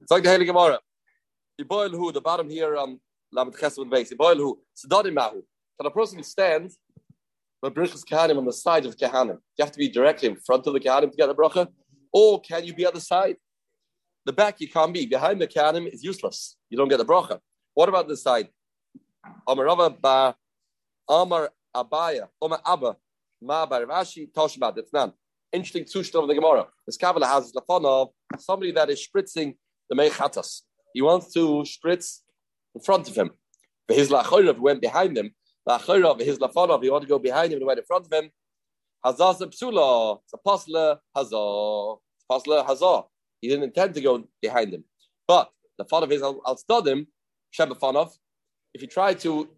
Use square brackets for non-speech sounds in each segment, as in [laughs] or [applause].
It's like the Heilige Gemara. You boil who, the bottom here on Lamed Chesed base. You boil who? Sedadim Mahu. Can a person stand with Brichas Kahanim on the side of Kahanim? You have to be directly in front of the Kahanim to get the bracha? Or can you be at the side? The back you can't be. Behind the Kahanim is useless. You don't get the bracha. What about the side? Amar Rava ba Amar Abaya, Omar Abba, Ma Bar Rashi, Toshba, it's none. Interesting zustand of the Gemara. This Kabbalah has of somebody that is spritzing the Mechatas. He wants to spritz in front of him. But his Lachorav went behind him. Lachorav, his Lafonov, he wanted to go behind him and went in front of him. Hazaz Psula, it's a Pasla Hazar. Pasla Hazar. He didn't intend to go behind him. But the fun of his Al Stadim, Shebafanov, if he tried to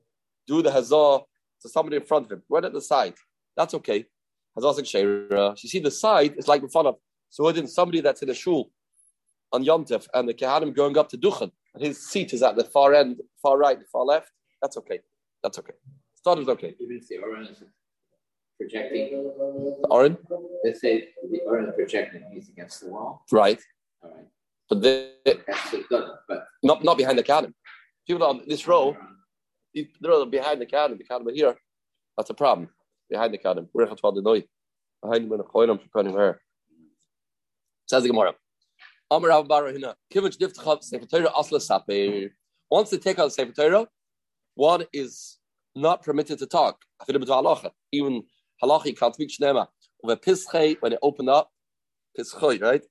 do the Hazar to somebody in front of him, right at the side, that's okay. Shera. You see, the side is like in front of. So then somebody that's in a shul on Yomtev and the Kehanim going up to Duchen, and his seat is at the far end, far right, far left, that's okay. That's okay. Start is okay. Even if the Oren is projecting. The Oren? Let's say the Oren is projecting, he's against the wall. Right. All right. But they, done. But not not behind the Kehanim. People on this row, they're behind the Kehanim, the Kehanim are here. That's a problem. Behind the Kehanim. We're going to the Behind the Koinam, Koinam her. Says the Gemara. Amar Rav Barahina. Kivich Diftchav Sefer Torah Asla Saper. Once they take out the Sefer Torah, one is not permitted to talk. Even halachi can't speak shnema. When pischei, when it opened up, pischei, right?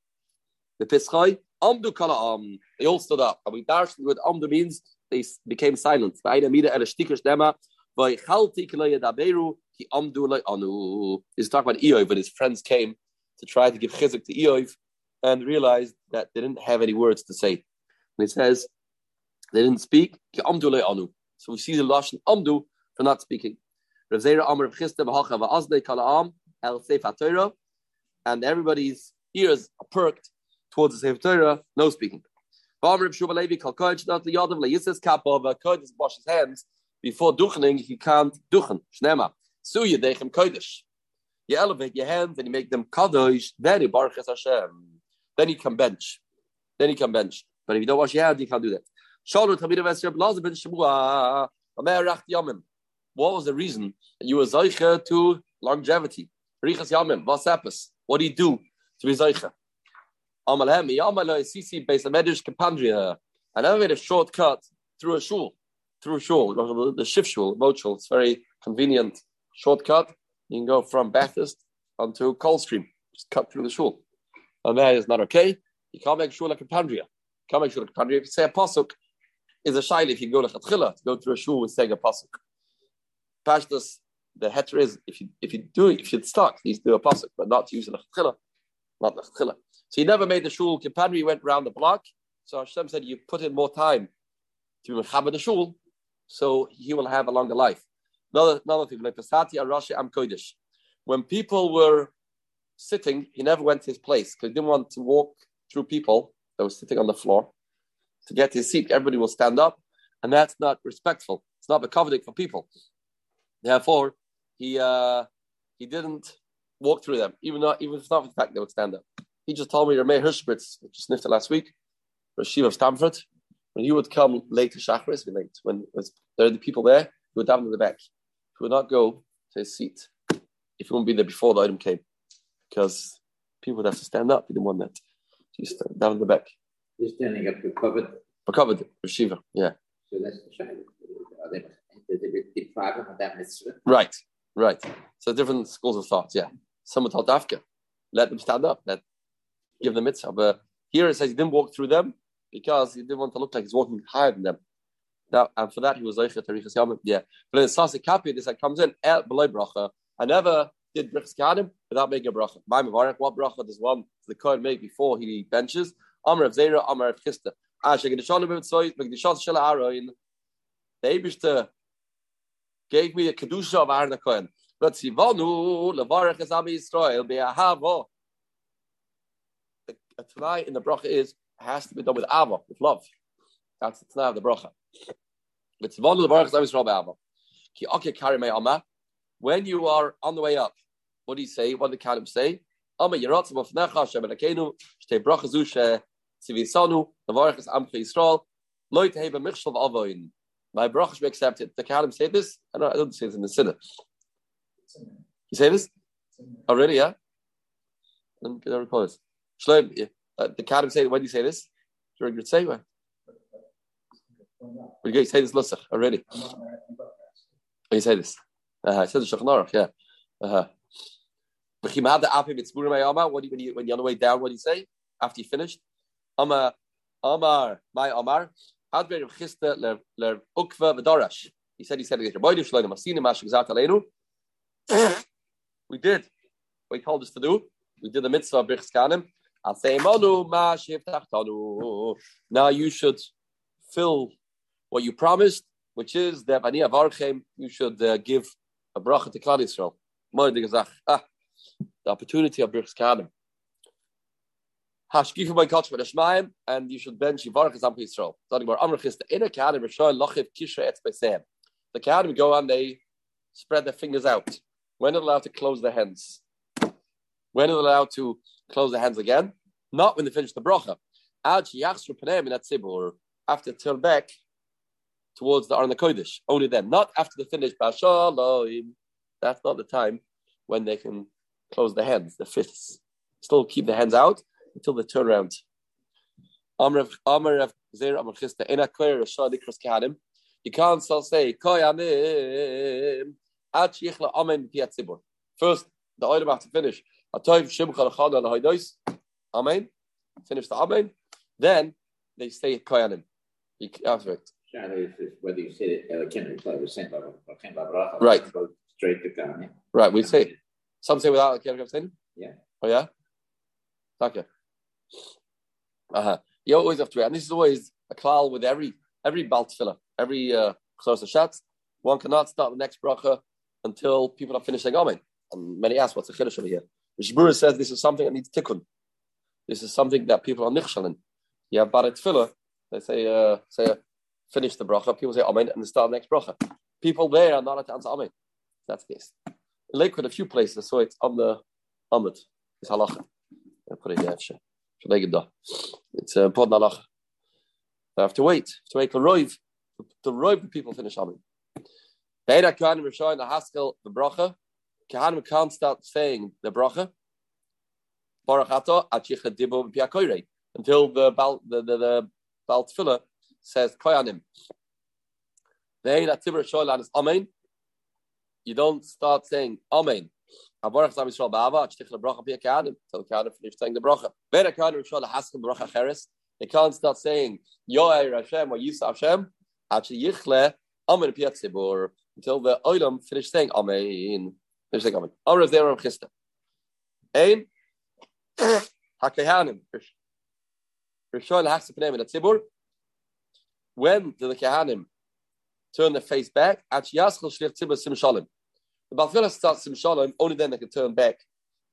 The pischei, amdu kala am. They all stood up. And we darshed what amdu means. They became silent. He's talking about Eoy when his friends came to try to give chizuk to Eoy and realized that they didn't have any words to say. And it says they didn't speak. So we see the lashon amdu for not speaking. And everybody's ears are perked towards the sefer Torah, no speaking. Wash his hands before duchening. He can't duchen shnema. Kodesh. You elevate your hands and you make them kadosh. Then you baruch Hashem. Then he can bench. Then he can bench. But if you don't wash your hands, you can't do that. Elazar ben Shemua. What was the reason you were zeicha to longevity? Richas Yamim. What do you do to be zeicha? Amalhem, Yamalai, Sisi, Beis Medrash, Kapandria. Uh, I never made a shortcut through a shul, through a shul, the shift shul, boat shul. It's very convenient shortcut. You can go from Bathurst onto Coldstream, just cut through the shul. And that is not okay. You can't make shul like Kapandria. You can't make shul like Kapandria. If you say a pasuk, is a shaila if you go to Chatchila, to go through a shul with saying a pasuk. Pashtus, the heter is if you if you do if you're stuck, you do a pasuk, but not to use the Chatchila, not the Chatchila. So he never made the shul. Kipanri went round the block. So Hashem said, you put in more time to mechaber the shul, so he will have a longer life. Another another thing, like Pasati Arashi Am Kodesh. When people were sitting, he never went to his place because he didn't want to walk through people that were sitting on the floor to get his seat, everybody will stand up, and that's not respectful. It's not accommodating for people. Therefore, he uh, he didn't walk through them, even though even if it's not for the fact they would stand up. He just told me Ramey Hirschbritz, which sniffed it last week, Rashiv of Stamford, when he would come late to Shachris, late when there are the people there, he would down in the back. He would not go to his seat if he wouldn't be there before the item came, because people would have to stand up. He didn't want that. He's down in the back. They're standing up for covered. For covered, Shiva, yeah. So that's the shayla. They, they deprive him of that mitzvah? Right, right. So different schools of thought, yeah. Some would tell Dafka, let them stand up, let give them mitzvah. But here it says he didn't walk through them because he didn't want to look like he's walking higher than them. Now, and for that he was Zeicha Tarichas Yamim. Yeah. But in Sasi Kapi, this that comes in, El Beloy Bracha. I never did Brichas Kadim without making a bracha. My Mubarak, what bracha does one the Kohen make before he benches? Amr of Zera, Amr of Chista. Asher Gedeshon of Tzoy, Megdishon Shel Aaron. The Eibishter gave me a Kedusha of Aaron Kohen. But Sivonu, Levarach es Ami Yisrael, Be'ahavo. The Tanai in the bracha is, has to be done with Ava, with love. That's the Tanai of the bracha. But Sivonu, Levarach es Ami Yisrael, Be'ahavo. Ki Oke Kari Ama. When you are on the way up, what do you say? What did the Kalim say? Ama Yeratzim of Necha, Hashem Elakenu, Shtei Bracha Zu Tzivisanu, the Varach is Amcha Yisrael, Loit Heba Michshav Avoin. My brachas be accepted. The Kahanim say this? I don't, I don't say this in the Sinner. You say this? Oh, really? Yeah? Me get a report. Shloim, uh, the Kahanim say, when do you say this? During your when? When you say this, Lusach, already. Oh, you say this. Uh-huh. It says the Shachanarach, yeah. Uh-huh. When, you, when you're on the way down, what do you say after you finished? Amar, Amar, my Amar, Adver Chista ler Ukva V'Dorash. He said, he said, Rabbi Shloim Masina Mashik Aleinu. [coughs] We did what told us to do. We did the mitzvah of Birchs Kanim. I'll say, Manu Mashiv Tachtanu. Now you should fill what you promised, which is that Ani Avarchem, you should uh, give a bracha to Klal Yisrael. Ah, the opportunity of Birchs Kanim. Hashkifu by Kach Shmaim, and you should bench Yivarach Azam Yisrael. Talking about Amr Chista in a Kanim, Rishon Lochiv Kishra Etz Beisem. The Kanim go and they spread their fingers out. When are they allowed to close their hands? When are they allowed to close their hands again? Not when they finish the bracha. Ad Yachsru Panem in Atzibur, after turn back towards the Arna Kodesh. Only then, not after the finish. Bashalom. That's not the time when they can close their hands, the fists. Still keep the hands out until they turn around. You can't still say First, the oil have to finish. Amen. Finish the Amen. Then they say koyanim. It. Whether you say it, right. Straight to Koyanim. Right. We say. Some say without the kaddish. Yeah. Oh yeah. Okay. Uh-huh. You always have to wait. And this is always a klal with every every balt filler, every uh shots. One cannot start the next bracha until people are finishing amen. And many ask what's the chiddush over here. The Shbura says this is something that needs tikkun. This is something that people are nichshalin. You have barit filler, they say uh, say uh, finish the bracha, people say amen and start the next bracha. People there are not at answer amen. That's the case. In Lakewood, a few places, so it's on the Amud. It's halacha. I put it there. It's uh, important halach. I have to wait. To wait till roiv. To roiv the people finish Amen. Beida Kohanim Rishon the Haskel the bracha. Kohanim can't start saying the bracha. Until the bal the the, the bal tefillah says Amen. You don't start saying Amen Abarach Zam Yisrael Ba'ava, Chtich LeBracha Pia Kadim, till Kadim finish saying the bracha. Vera Kadim Yisrael Haskel Bracha Cheres, they can't start saying Yoel Hashem or Yisa Hashem, actually Yichle, Amen Pia Tzibur, until the Oilam finish saying Amen. Finish saying Amen. Amr Zera Chista. Ein, [coughs] HaKehanim, Rishon Haskel Pneim Tzibur, when do the Kehanim turn their face back? At Yaschel Shlich Tzibur Sim Shalom. The Baltfila starts Sim Shalom, only then they can turn back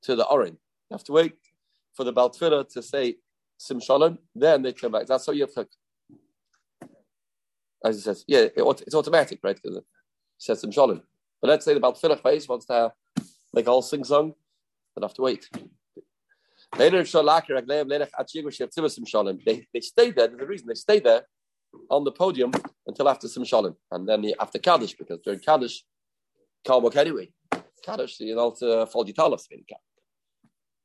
to the Orin. You have to wait for the Baltfila to say Sim Shalom, then they turn back. That's how you have to. As he says, yeah, it's automatic, right? Because it says Sim Shalom. But let's say the Baltfila face wants to have like all sing song, they have to wait. They, they stay there. There's a reason they stay there on the podium until after Sim Shalom. And then after Kaddish, because during Kaddish, can't work anyway. Kaddish, you know, to Foldi Talas, maybe can't.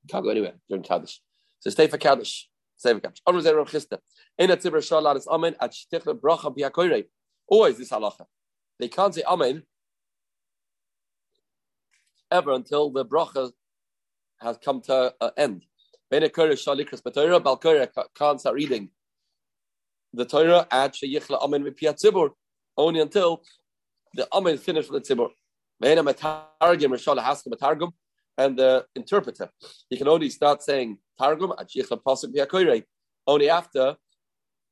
Can't go anywhere during Kaddish. So stay for Kaddish. Stay for Kaddish. Chista. In a Shalat is Amen at Biakoire. Always this halacha. They can't say Amen ever until the bracha has come to an end. Bene Kurah Shalikras Batoira, Balkoira can't start reading the Torah at Sheyichla Amen Vipia Tzibur only until the Amen is finished with the Tzibur and the interpreter. He can only start saying Targum at sheyichla pasuk v'yakoyrei, only after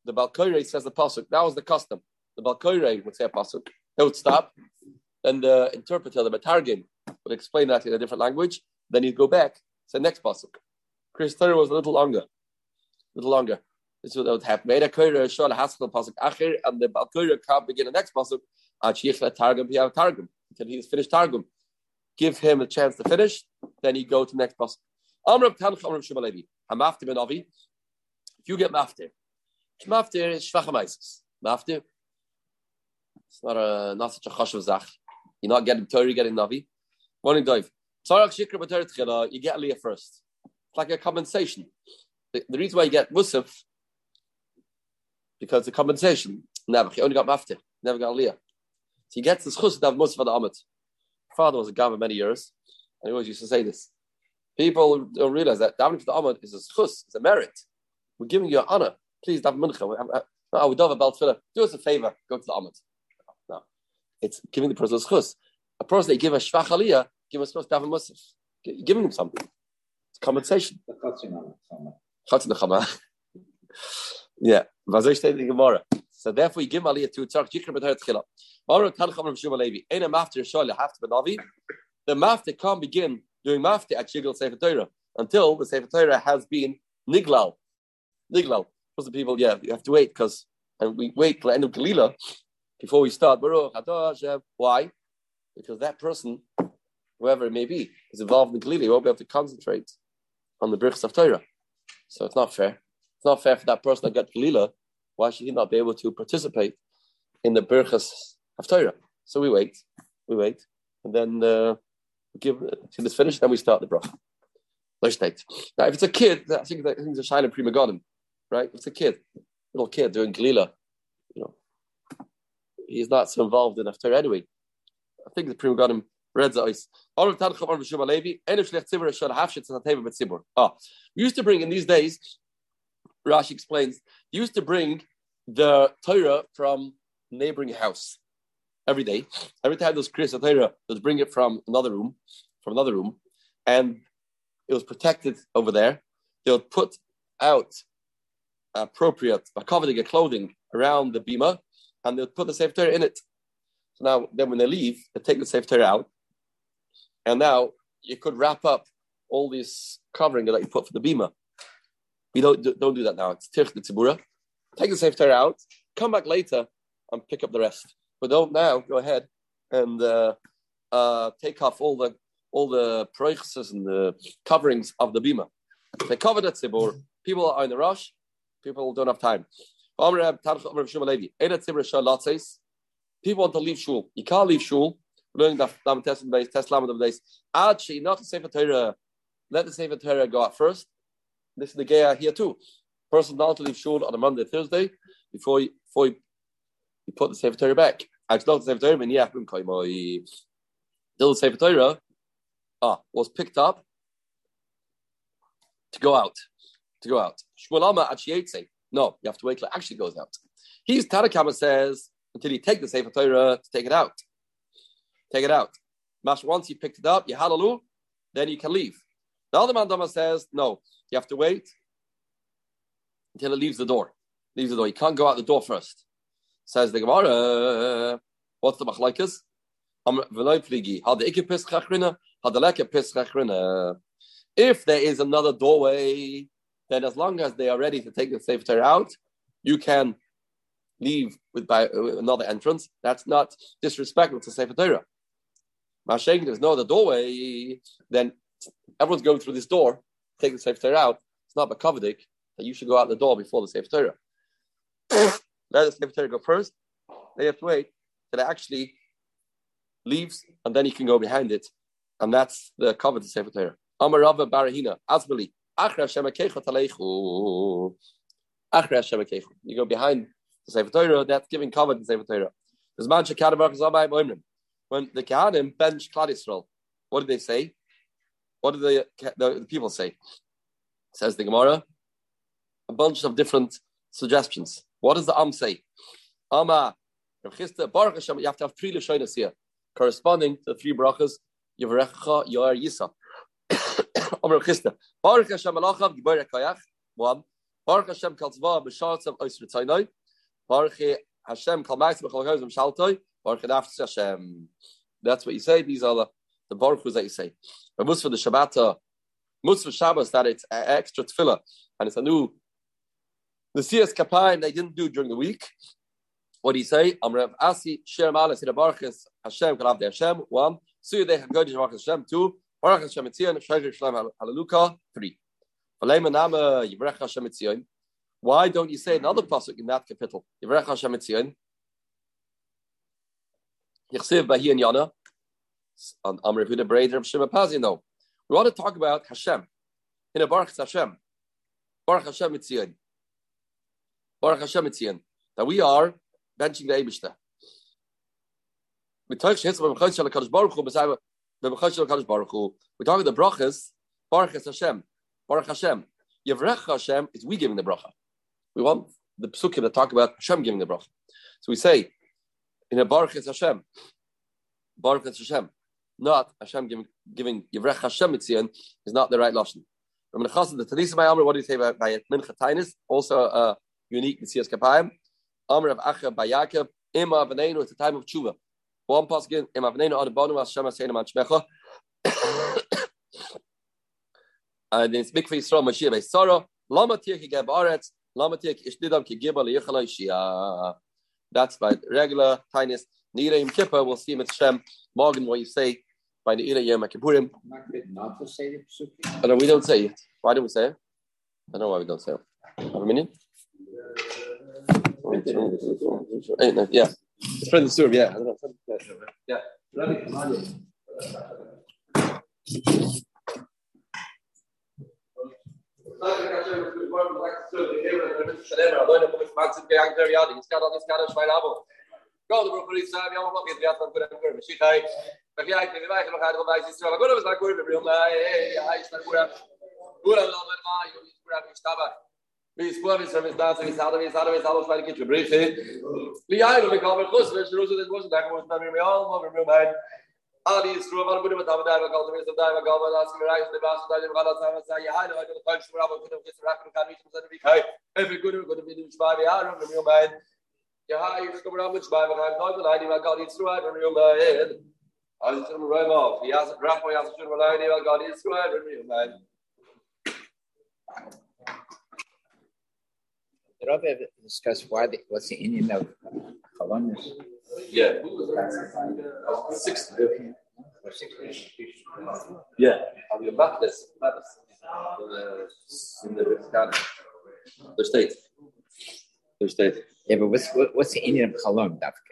the Balkoire says the pasuk. That was the custom. The Balkoire would say a pasuk. They would stop, and the interpreter, the Matargim, would explain that in a different language. Then he'd go back, say next pasuk. Chris Torah was a little longer, a little longer. This is what would happen. Made a shol haskell pasuk acher, and the Balkoire can't begin the next pasuk. Achichla Targum have Targum until he's finished Targum. Give him a chance to finish, then you go to the next pasuk. Amr Tanch Amr Shemalevi. Hamaftim and Avi. if you get maftir, maftir is shvachamaisis. Maftir, it's not a not such a chashav zach. You're not getting Torah, you're getting Navi. Morning dive. You get Aliyah first. It's like a compensation. The, the reason why you get Musaf, because the compensation, never. He only got Maftir, never got Aliyah. So he gets this chus to have Musaf for the Amit. Father was a Gama many years, and he always used to say this. People don't realize that davening for the Amud is a chus, it's a merit. We're giving you an honor. Please, daven mincha. Uh, I would love a belt filler. Do us a favor. Go to the Amud. No, it's giving the person a chus. A person they give a shvach aliyah, give a chus daven musaf. Giving them something. It's compensation. [laughs] Yeah. So therefore, you give aliyah to tzarch jikr b'tar tchila. Mafter The mafter can't begin doing mafti at Shigel Sefer Torah until the Sefer Torah has been niglal. Niglal. Because the people, yeah, you have to wait because, and we wait till the end of Galila before we start. Why? Because that person, whoever it may be, is involved in Galila. You won't be able to concentrate on the Birchs of Torah. So it's not fair. It's not fair for that person that got Galila. Why should he not be able to participate in the Birchas of Torah? So we wait. We wait. And then uh, give till it's finished, then we start the bracha. Now, if it's a kid, I think that it's a shine prima godin, right? If it's a kid, little kid doing galila, you know, he's not so involved in after anyway. I think the prima godin reads the ice. Ah, we used to bring in these days. Rashi explains. Used to bring the Torah from neighboring house every day. Every time those Kriya Torah, they'd bring it from another room, from another room, and it was protected over there. They would put out appropriate a covering, a clothing around the bima, and they would put the Sefer Torah in it. So now, then when they leave, they take the Sefer Torah out, and now you could wrap up all this covering that you put for the bima. We don't don't do that now. It's tirch the tzibura. Take the Sefer Torah out, come back later, and pick up the rest. But don't now go ahead and uh, uh, take off all the all the proiches and the coverings of the bima. They cover that tzibur. People are in a rush. People don't have time. People want to leave shul. You can't leave shul. Learning the test base, test lam of days. Actually, not the sefer Torah. Let the sefer Torah go out first. This is the gaya here too. Person not to leave shul on a Monday, Thursday before you, before you, you put the sefer Torah back. Actually, the Sefer Torah, and yeah, the Sefer Torah ah, was picked up to go out. To go out. Shmuelama Achiyetze. No, you have to wait till it actually goes out. He's Tanakama says until you take the Sefer Torah to take it out. Take it out. Mash, once you picked it up, you hallelujah, then you can leave. The other Mandama says, no, you have to wait until it leaves the door. Leaves the door. You can't go out the door first. Says the Gemara, what's the machlaikas? If there is another doorway, then as long as they are ready to take the Torah out, you can leave with by another entrance. That's not disrespectful to Sefer Torah. Mashayk, there's no other doorway, then everyone's going through this door, take the Sefer Torah out. It's not Bakavadik that you should go out the door before the Sefer Torah. [coughs] Let the Sefer go first. They have to wait till it actually leaves, and then you can go behind it. And that's the cover to Sefer Torah. Amar Rabba Barahina, Asbali, Achra. Achra. You go behind the Sefer Torah, that's giving cover to Sefer Torah. When the Kahanim bench Klad Yisrael, what did they say? What did the, the, the people say? Says the Gemara. A bunch of different suggestions. What does the Am say? Ama, you have to have three Lashonas here, corresponding to the three brachas, Yavarecha, Yoar, Yisa. Amar [coughs] Chista, Baruch Hashem Alachav, Gibar Kayach, one. Baruch Hashem Kalzva, B'Shatzam, Oisr Tzainoi. Baruch Hashem Kalmais, B'Chol Chazim, Baruch Hashem. That's what you say. These are the, the Baruchs that you say. But Musfa the Shabbat, Musfa Shabbos, that it's extra tefillah, and it's a new the Siyas Kapayim they didn't do during the week. What do you say? Amrav Asi, Shem Alas, Baruchas, Hashem, Kalav de Hashem, one. Suya de Hagodish, Baruch Hashem, two. Baruch Hashem Etzion, Shreger Shalom Hallelujah, three. Valema Nama, Yivrech Hashem Etzion. Why don't you say another pasuk in that capital? Yivrech Hashem Etzion. Yichsiv Bahi and Yana. On Amr Yehuda Breder of Shema Pazi. No, we want to talk about Hashem in a Baruch Hashem. Baruch Hashem Etzion. Baruch Hashem Etzion. That we are benching the Eibishter. We're talking about the brachas. Baruch Hashem. Baruch Hashem. Yevrech Hashem is we giving the bracha. We want the psukim to talk about Hashem giving the bracha. So we say in a Baruch Hashem, Baruch Hashem, not Hashem giving giving Yevrech Hashem Mitzion is not the right lashon. The chassid the Tanisa by Amr, what do you say about by Mincha Tainis? Also a unique Mitzias Kapayim. Amr of Acha by Yaakov, Ima Avneinu at the time of Tshuva. One pasuk Ima Avneinu Adabonu Hashem Hashem Shmecha. [coughs] And it's big for Yisrael Mashiach by Sarah. Lama Tirki Geb Aretz. Lama Tirki Ishdidam Ki Gibal Yichalai Shia. That's by regular tiniest. Nira Yom Kippur, we'll see Shem Morgan what you say by the Ira Yom Kippurim. Not to say the no, we don't say it. Why don't we say it? I don't know why we don't say it. Have a minute? Yeah. It's from the Surah, yeah. Yeah. Go the Brooklyn Sam, you want to get the other good and good. She died. But yeah, I think I can have the Israel. Go to the good real Hey, I start good. Good on the man, you need to grab his tabak. Wie spur wie service da, wie sada, wie sada, wie sada, weil ich gebrüche. Wie ja, wir kommen kurz, wir schlussen das was da kommt, wir mir all, wir mir mein. Ali is through about with David David called the David God was asking right the last time God has said yeah I know I got the punch for about the this rap can reach the week hey every good good to be in five years from your mind ja ich komme ran mit zwei wir haben neu leider God is through from your mind also zum right off he has a rap he has a should leider God is through from your mind The Rabbi discussed why the, what's the Indian of columnists. yeah six yeah on the back this in the scanner the state. The state Yeah, but what's what, what's the Indian of Chalon, Dafka?